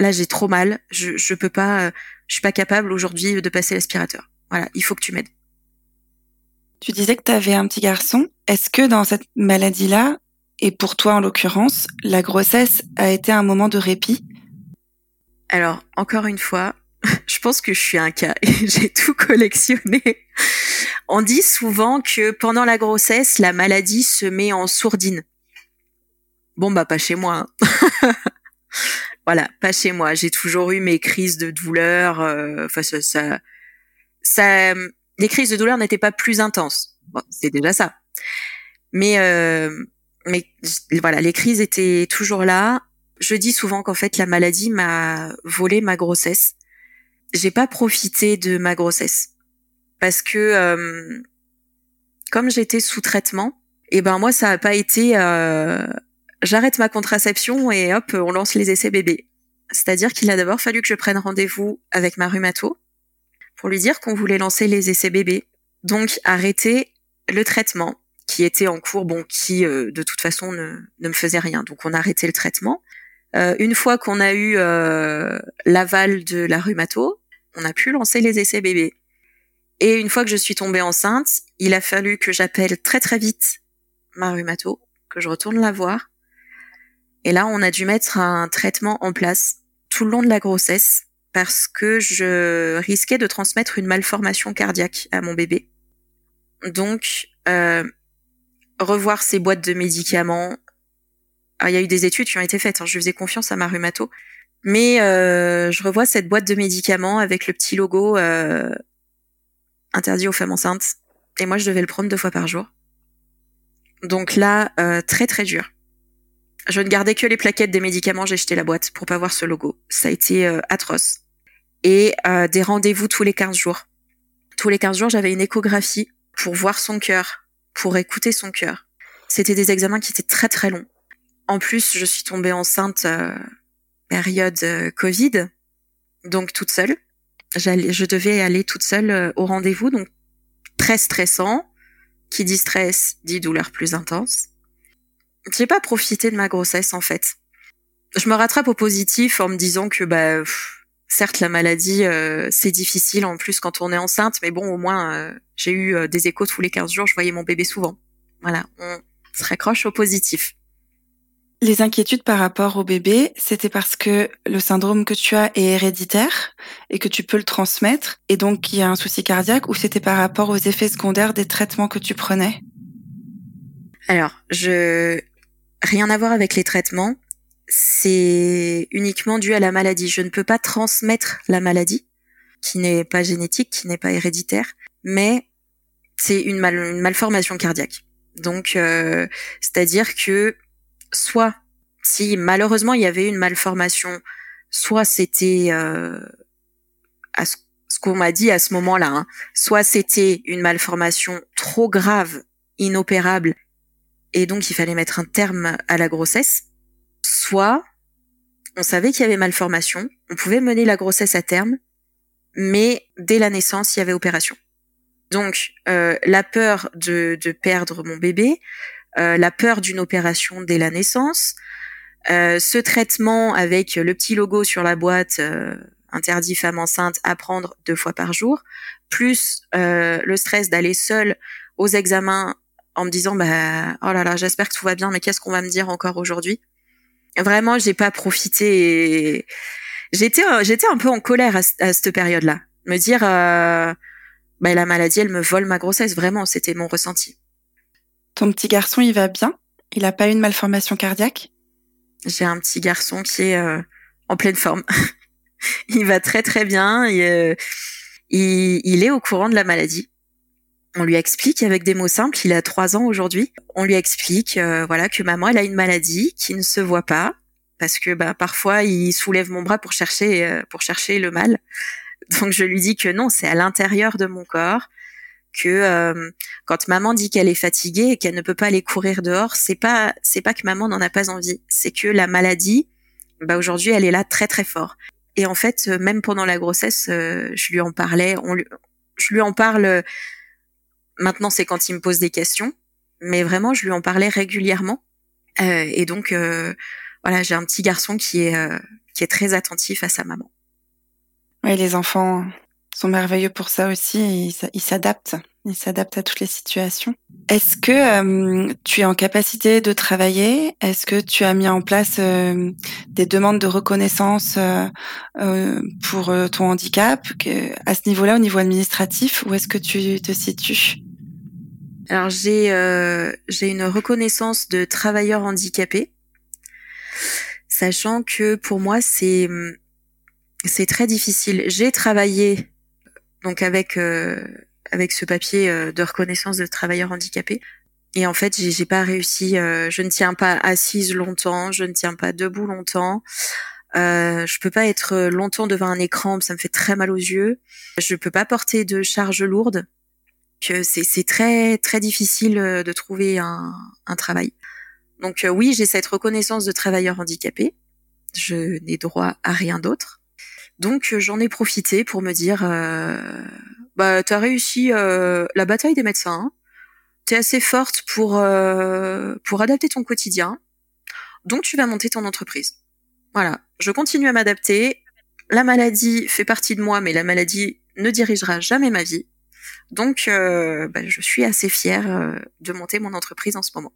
là j'ai trop mal, je je peux pas, euh, je suis pas capable aujourd'hui de passer l'aspirateur. Voilà, il faut que tu m'aides. Tu disais que tu avais un petit garçon. Est-ce que dans cette maladie-là, et pour toi en l'occurrence, la grossesse a été un moment de répit? Alors, encore une fois, je pense que je suis un cas et j'ai tout collectionné. On dit souvent que pendant la grossesse, la maladie se met en sourdine. Bon, bah pas chez moi. Hein. voilà, pas chez moi. J'ai toujours eu mes crises de douleur. Euh, enfin, ça, ça, les crises de douleur n'étaient pas plus intenses. Bon, c'est déjà ça. Mais, euh, mais voilà, les crises étaient toujours là. Je dis souvent qu'en fait, la maladie m'a volé ma grossesse. J'ai pas profité de ma grossesse parce que euh, comme j'étais sous traitement, et eh ben moi, ça a pas été j'arrête ma contraception et hop, on lance les essais bébés. C'est-à-dire qu'il a d'abord fallu que je prenne rendez-vous avec ma rhumato pour lui dire qu'on voulait lancer les essais bébés. Donc arrêter le traitement qui était en cours, bon, qui euh, de toute façon ne, me faisait rien. Donc on a arrêté le traitement. Euh, une fois qu'on a eu euh, l'aval de la rhumato, on a pu lancer les essais bébés. Et une fois que je suis tombée enceinte, il a fallu que j'appelle très très vite ma rhumato, que je retourne la voir. Et là, on a dû mettre un traitement en place tout le long de la grossesse parce que je risquais de transmettre une malformation cardiaque à mon bébé. Donc, euh, revoir ces boîtes de médicaments. Ah, il y a eu des études qui ont été faites. Hein, je faisais confiance à ma rhumato, mais euh, je revois cette boîte de médicaments avec le petit logo euh, interdit aux femmes enceintes. Et moi, je devais le prendre deux fois par jour. Donc là, euh, très très dur. Je ne gardais que les plaquettes des médicaments, j'ai jeté la boîte pour pas voir ce logo. Ça a été euh, atroce. Et euh, des rendez-vous tous les 15 jours. Tous les 15 jours, j'avais une échographie pour voir son cœur, pour écouter son cœur. C'était des examens qui étaient très très longs. En plus, je suis tombée enceinte euh, période Covid, donc toute seule. je devais aller toute seule au rendez-vous, donc très stressant. Qui dit stress dit douleur plus intense j'ai pas profité de ma grossesse en fait. Je me rattrape au positif en me disant que bah certes la maladie euh, c'est difficile en plus quand on est enceinte, mais bon au moins euh, j'ai eu euh, des échos tous les 15 jours, je voyais mon bébé souvent. Voilà, on se raccroche au positif. Les inquiétudes par rapport au bébé, c'était parce que le syndrome que tu as est héréditaire et que tu peux le transmettre et donc il y a un souci cardiaque ou c'était par rapport aux effets secondaires des traitements que tu prenais? Alors, je rien à voir avec les traitements. C'est uniquement dû à la maladie. Je ne peux pas transmettre la maladie, qui n'est pas génétique, qui n'est pas héréditaire, mais c'est une, malformation cardiaque. Donc, euh, c'est-à-dire que soit si malheureusement il y avait une malformation, soit c'était euh, à ce, qu'on m'a dit à ce moment-là, hein, soit c'était une malformation trop grave, inopérable et donc il fallait mettre un terme à la grossesse, soit on savait qu'il y avait malformation, on pouvait mener la grossesse à terme, mais dès la naissance, il y avait opération. Donc euh, la peur de, de, perdre mon bébé, euh, la peur d'une opération dès la naissance, euh, ce traitement avec le petit logo sur la boîte euh, interdit femme enceinte à prendre deux fois par jour, plus euh, le stress d'aller seule aux examens en me disant bah oh là là j'espère que tout va bien mais qu'est-ce qu'on va me dire encore aujourd'hui? Vraiment j'ai pas profité et j'étais euh, j'étais un peu en colère à, cette période là me dire euh, bah la maladie elle me vole ma grossesse vraiment c'était mon ressenti. Ton petit garçon il va bien? Il a pas eu une malformation cardiaque? J'ai un petit garçon qui est euh, en pleine forme. Il va très très bien il, il est au courant de la maladie on lui explique avec des mots simples, il a trois ans aujourd'hui. On lui explique, euh, voilà, que maman elle a une maladie qui ne se voit pas parce que bah, parfois il soulève mon bras pour chercher euh, pour chercher le mal. Donc je lui dis que non, c'est à l'intérieur de mon corps que euh, quand maman dit qu'elle est fatiguée et qu'elle ne peut pas aller courir dehors, c'est pas c'est pas que maman n'en a pas envie, c'est que la maladie, bah aujourd'hui elle est là très très fort. Et en fait, même pendant la grossesse, je lui en parlais, on je lui en parle Maintenant, c'est quand il me pose des questions, mais vraiment, je lui en parlais régulièrement. Euh, et donc, euh, voilà, j'ai un petit garçon qui est euh, qui est très attentif à sa maman. Oui, les enfants sont merveilleux pour ça aussi. Ils s'adaptent. Ils s'adaptent à toutes les situations. Est-ce que euh, tu es en capacité de travailler? Est-ce que tu as mis en place euh, des demandes de reconnaissance euh, pour ton handicap à ce niveau-là, au niveau administratif, où est-ce que tu te situes? Alors j'ai euh, j'ai une reconnaissance de travailleur handicapé, sachant que pour moi c'est c'est très difficile. J'ai travaillé donc avec euh, avec ce papier euh, de reconnaissance de travailleur handicapé. Et en fait, j'ai pas réussi. je ne tiens pas assise longtemps, je ne tiens pas debout longtemps. Euh, je peux pas être longtemps devant un écran, ça me fait très mal aux yeux. Je peux pas porter de charges lourdes c'est très très difficile euh, de trouver un, travail. Donc oui, j'ai cette reconnaissance de travailleur handicapé. Je n'ai droit à rien d'autre. Donc j'en ai profité pour me dire, euh, bah t'as réussi la bataille des médecins. Hein. T'es assez forte pour pour adapter ton quotidien. Donc tu vas monter ton entreprise. Voilà, je continue à m'adapter. La maladie fait partie de moi, mais la maladie ne dirigera jamais ma vie. Donc, euh, bah, je suis assez fière euh, de monter mon entreprise en ce moment.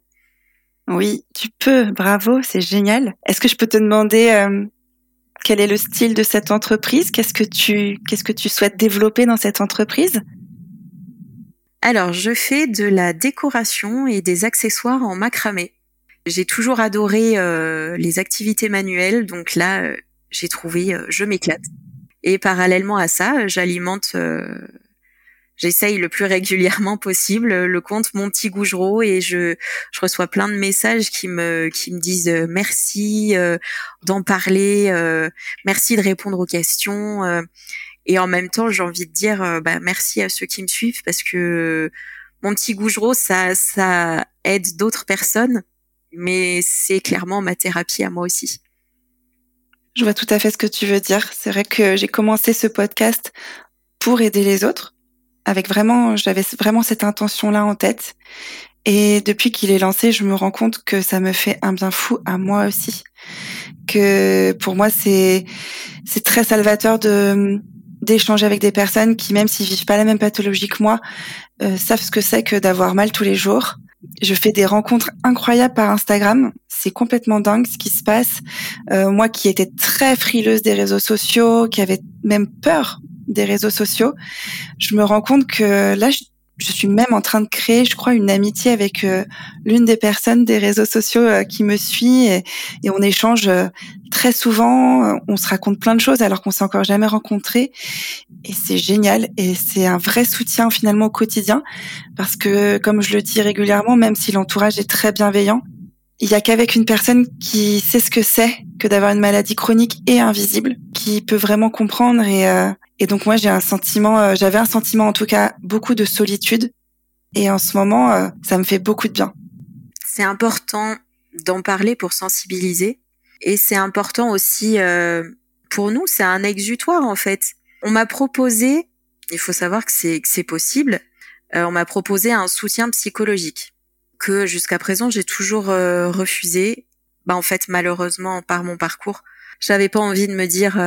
Oui, tu peux, bravo, c'est génial. Est-ce que je peux te demander euh, quel est le style de cette entreprise? Qu'est-ce que tu qu'est-ce que tu souhaites développer dans cette entreprise? Alors, je fais de la décoration et des accessoires en macramé. J'ai toujours adoré les activités manuelles, donc là, j'ai trouvé, je m'éclate. Et parallèlement à ça, j'alimente j'essaye le plus régulièrement possible le compte mon petit Gougereau et je je reçois plein de messages qui me qui me disent euh, merci euh, d'en parler, euh, merci de répondre aux questions et en même temps j'ai envie de dire bah merci à ceux qui me suivent parce que mon petit Gougereau ça ça aide d'autres personnes mais c'est clairement ma thérapie à moi aussi. Je vois tout à fait ce que tu veux dire. C'est vrai que j'ai commencé ce podcast pour aider les autres avec vraiment, j'avais vraiment cette intention-là en tête. Et depuis qu'il est lancé, je me rends compte que ça me fait un bien fou à moi aussi. Que pour moi, c'est c'est très salvateur de d'échanger avec des personnes qui, même s'ils vivent pas la même pathologie que moi, euh, savent ce que c'est que d'avoir mal tous les jours. Je fais des rencontres incroyables par Instagram. C'est complètement dingue ce qui se passe. Euh, moi qui étais très frileuse des réseaux sociaux, qui avait même peur des réseaux sociaux, je me rends compte que là, je, suis même en train de créer, je crois, une amitié avec euh, l'une des personnes des réseaux sociaux euh, qui me suit et, on échange euh, très souvent. On se raconte plein de choses alors qu'on s'est encore jamais rencontrés et c'est génial et c'est un vrai soutien finalement au quotidien parce que, comme je le dis régulièrement, même si l'entourage est très bienveillant, il y a qu'avec une personne qui sait ce que c'est que d'avoir une maladie chronique et invisible, qui peut vraiment comprendre et, et donc moi j'ai un sentiment, euh, j'avais un sentiment en tout cas beaucoup de solitude. Et en ce moment, euh, ça me fait beaucoup de bien. C'est important d'en parler pour sensibiliser. Et c'est important aussi euh, pour nous, c'est un exutoire en fait. On m'a proposé, il faut savoir que c'est que c'est possible. on m'a proposé un soutien psychologique que jusqu'à présent j'ai toujours refusé. Bah en fait malheureusement par mon parcours, j'avais pas envie de me dire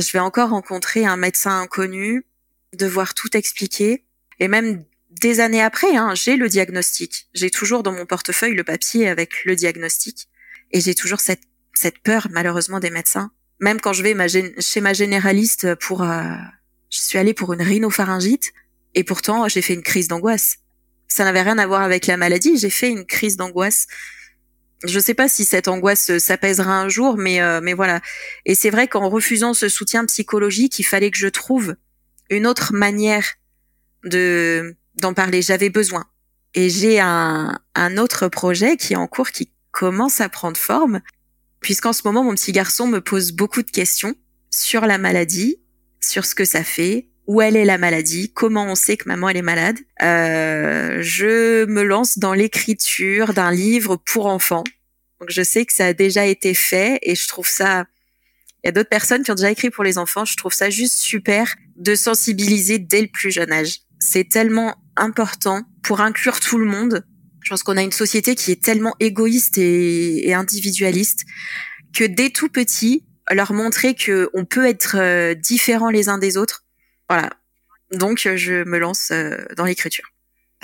je vais encore rencontrer un médecin inconnu, devoir tout expliquer. Et même des années après, hein, j'ai le diagnostic. J'ai toujours dans mon portefeuille le papier avec le diagnostic. Et j'ai toujours cette, cette peur, malheureusement, des médecins. Même quand je vais chez ma généraliste pour... Euh, je suis allée pour une rhinopharyngite. Et pourtant, j'ai fait une crise d'angoisse. Ça n'avait rien à voir avec la maladie. J'ai fait une crise d'angoisse je sais pas si cette angoisse s'apaisera un jour, mais euh, mais voilà. Et c'est vrai qu'en refusant ce soutien psychologique, il fallait que je trouve une autre manière de d'en parler. J'avais besoin. Et j'ai un un autre projet qui est en cours, qui commence à prendre forme, puisqu'en ce moment mon petit garçon me pose beaucoup de questions sur la maladie, sur ce que ça fait, où elle est la maladie, comment on sait que maman elle est malade? Euh, je me lance dans l'écriture d'un livre pour enfants. Donc je sais que ça a déjà été fait et je trouve ça. Il y a d'autres personnes qui ont déjà écrit pour les enfants. Je trouve ça juste super de sensibiliser dès le plus jeune âge. C'est tellement important pour inclure tout le monde. Je pense qu'on a une société qui est tellement égoïste et, et individualiste que dès tout petit, leur montrer que on peut être euh, différents les uns des autres, voilà. Donc, euh, je me lance euh, dans l'écriture.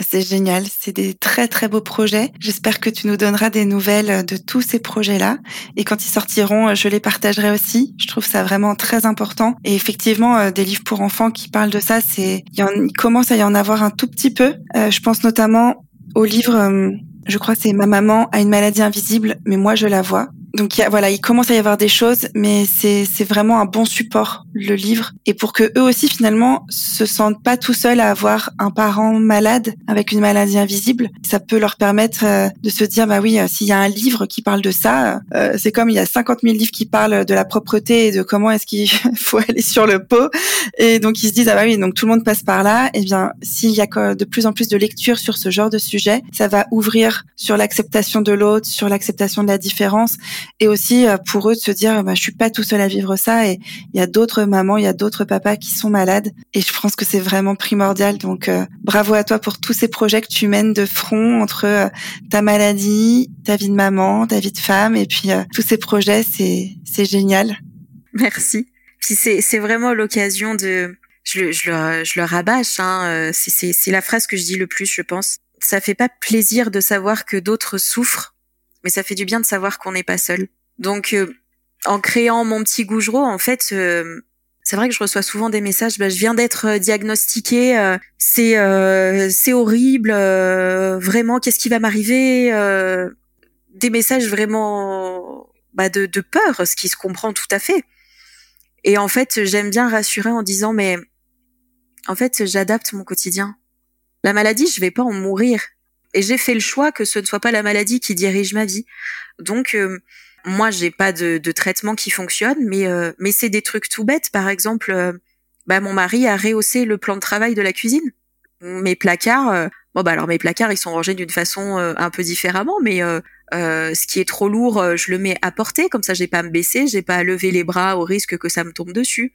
C'est génial, c'est des très très beaux projets. J'espère que tu nous donneras des nouvelles euh, de tous ces projets-là. Et quand ils sortiront, je les partagerai aussi. Je trouve ça vraiment très important. Et effectivement, des livres pour enfants qui parlent de ça, c'est il, commence à y en avoir un tout petit peu. je pense notamment au livre, je crois c'est Ma maman a une maladie invisible, mais moi je la vois donc voilà, il commence à y avoir des choses, mais c'est c'est vraiment un bon support le livre. Et pour que eux aussi finalement se sentent pas tout seuls à avoir un parent malade avec une maladie invisible, ça peut leur permettre euh, de se dire bah oui, euh, s'il y a un livre qui parle de ça, euh, c'est comme il y a 50 000 livres qui parlent de la propreté et de comment est-ce qu'il faut aller sur le pot. Et donc ils se disent ah bah oui donc tout le monde passe par là. Et eh bien s'il y a de plus en plus de lectures sur ce genre de sujet, ça va ouvrir sur l'acceptation de l'autre, sur l'acceptation de la différence et aussi euh, pour eux de se dire bah, je suis pas tout seul à vivre ça et il y a d'autres mamans, il y a d'autres papas qui sont malades et je pense que c'est vraiment primordial. Donc euh, bravo à toi pour tous ces projets que tu mènes de front entre euh, ta maladie, ta vie de maman, ta vie de femme et puis tous ces projets, c'est c'est génial. Merci. Puis c'est c'est vraiment l'occasion de je je le, je le rabâche, hein, c'est la phrase que je dis le plus, je pense. Ça fait pas plaisir de savoir que d'autres souffrent mais ça fait du bien de savoir qu'on n'est pas seul. Donc, euh, en créant mon petit Gougereau, en fait, euh, c'est vrai que je reçois souvent des messages. Bah, je viens d'être euh, diagnostiquée, c'est c'est horrible, vraiment, qu'est-ce qui va m'arriver Des messages vraiment bah, de, de peur, ce qui se comprend tout à fait. Et en fait, j'aime bien rassurer en disant mais en fait, j'adapte mon quotidien. La maladie, je vais pas en mourir et j'ai fait le choix que ce ne soit pas la maladie qui dirige ma vie. Donc euh, moi j'ai pas de, de, traitement qui fonctionne, mais euh, mais c'est des trucs tout bêtes. Par exemple, euh, bah mon mari a rehaussé le plan de travail de la cuisine. Mes placards, bon bah alors mes placards ils sont rangés d'une façon un peu différemment, mais ce qui est trop lourd, je le mets à portée, comme ça j'ai pas à me baisser, j'ai pas à lever les bras au risque que ça me tombe dessus.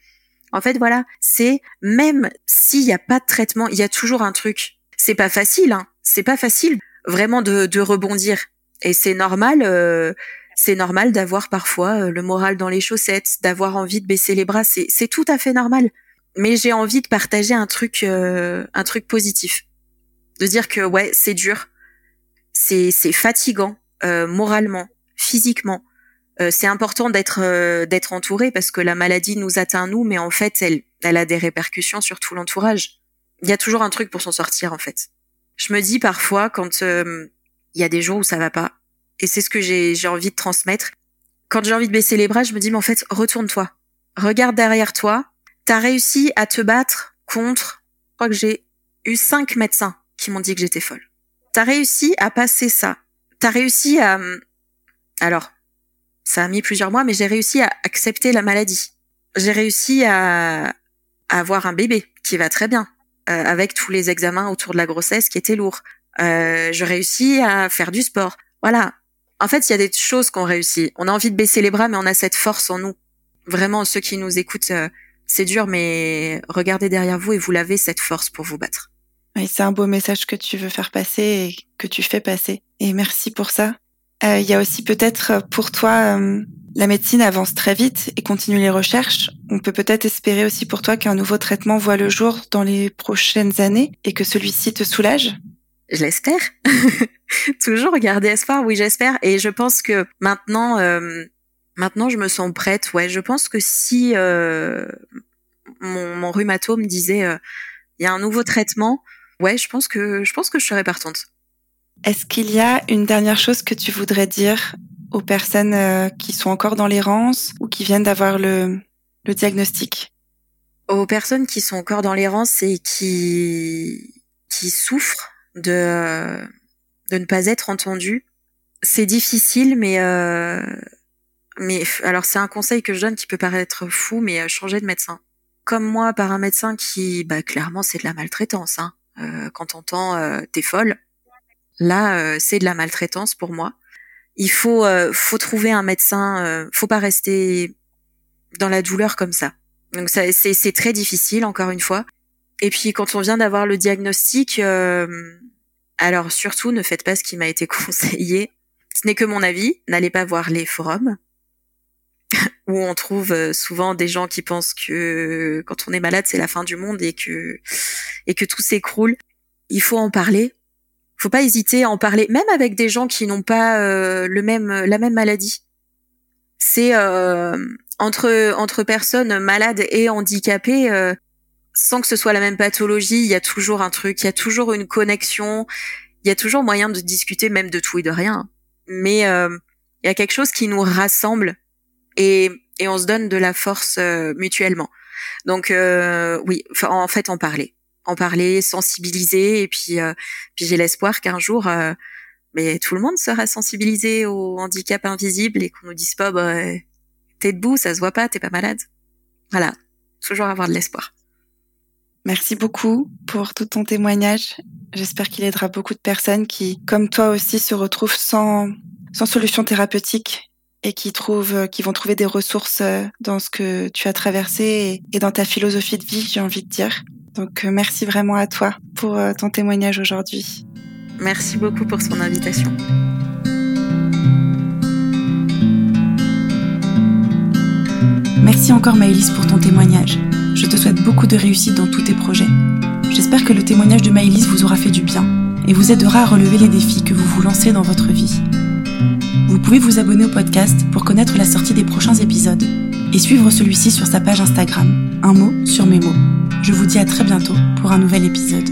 En fait voilà, c'est même s'il n'y a pas de traitement, il y a toujours un truc. C'est pas facile, hein c'est pas facile vraiment de, de rebondir. Et c'est normal, euh, c'est normal d'avoir parfois euh, le moral dans les chaussettes, d'avoir envie de baisser les bras. C'est tout à fait normal. Mais j'ai envie de partager un truc, euh, un truc positif, de dire que ouais, c'est dur, c'est c'est fatigant moralement, physiquement. c'est important d'être d'être entouré parce que la maladie nous atteint nous, mais en fait, elle elle a des répercussions sur tout l'entourage. Il y a toujours un truc pour s'en sortir en fait je me dis parfois quand euh, il y a des jours où ça va pas, et c'est ce que j'ai envie de transmettre. Quand j'ai envie de baisser les bras, je me dis mais en fait retourne-toi, regarde derrière toi. T'as réussi à te battre contre. Je crois que j'ai eu cinq médecins qui m'ont dit que j'étais folle. T'as réussi à passer ça. T'as réussi à. Alors, ça a mis plusieurs mois, mais j'ai réussi à accepter la maladie. J'ai réussi à avoir un bébé qui va très bien. Euh, avec tous les examens autour de la grossesse qui étaient lourds. Euh, je réussis à faire du sport. Voilà. En fait, il y a des choses qu'on réussit. On a envie de baisser les bras, mais on a cette force en nous. Vraiment, ceux qui nous écoutent, euh, c'est dur, mais regardez derrière vous et vous l'avez cette force pour vous battre. Oui, c'est un beau message que tu veux faire passer et que tu fais passer. Et merci pour ça. Il y a aussi peut-être pour toi la médecine avance très vite et continue les recherches. On peut peut-être espérer aussi pour toi qu'un nouveau traitement voit le jour dans les prochaines années et que celui-ci te soulage? Je l'espère. Toujours garder espoir, oui j'espère. Et je pense que maintenant, euh, je me sens prête. Ouais, je pense que si euh, mon, mon disait euh, il y a un nouveau traitement, ouais, je pense que je pense que je serais partante. Est-ce qu'il y a une dernière chose que tu voudrais dire aux personnes euh, qui sont encore dans l'errance ou qui viennent d'avoir le, le diagnostic? Aux personnes qui sont encore dans l'errance et qui, qui souffrent de, de ne pas être entendues, c'est difficile, mais, euh, mais alors c'est un conseil que je donne qui peut paraître fou, mais euh, changer de médecin. Comme moi, par un médecin qui, bah, clairement, c'est de la maltraitance. Hein. Euh, quand on euh, t'es folle, là, c'est de la maltraitance pour moi il faut euh, faut trouver un médecin. Euh, faut pas rester dans la douleur comme ça. Donc ça c'est très difficile encore une fois. Et puis quand on vient d'avoir le diagnostic, euh, alors surtout ne faites pas ce qui m'a été conseillé. Ce n'est que mon avis. N'allez pas voir les forums où on trouve euh, souvent des gens qui pensent que quand on est malade c'est la fin du monde et que et que tout s'écroule. Il faut en parler faut pas hésiter à en parler, même avec des gens qui n'ont pas euh, le même la même maladie. C'est euh, entre entre personnes malades et handicapées, euh, sans que ce soit la même pathologie, il y a toujours un truc, il y a toujours une connexion, il y a toujours moyen de discuter même de tout et de rien. Mais il Il y a quelque chose qui nous rassemble et, et on se donne de la force euh, mutuellement. Donc euh, oui, en fait, en parler, en parler, sensibiliser, et puis, euh, puis j'ai l'espoir qu'un jour, mais tout le monde sera sensibilisé au handicap invisible et qu'on nous dise pas, bah, t'es debout, ça se voit pas, t'es pas malade. Voilà, toujours avoir de l'espoir. Merci beaucoup pour tout ton témoignage. J'espère qu'il aidera beaucoup de personnes qui, comme toi aussi, se retrouvent sans, sans solution thérapeutique et qui trouvent, qui vont trouver des ressources euh, dans ce que tu as traversé et, dans ta philosophie de vie, j'ai envie de dire. Donc, euh, merci vraiment à toi pour euh, ton témoignage aujourd'hui. Merci beaucoup pour son invitation. Merci encore Maëlys pour ton témoignage. Je te souhaite beaucoup de réussite dans tous tes projets. J'espère que le témoignage de Maëlys vous aura fait du bien et vous aidera à relever les défis que vous vous lancez dans votre vie. Vous pouvez vous abonner au podcast pour connaître la sortie des prochains épisodes et suivre celui-ci sur sa page Instagram, un mot sur mes mots. Je vous dis à très bientôt pour un nouvel épisode.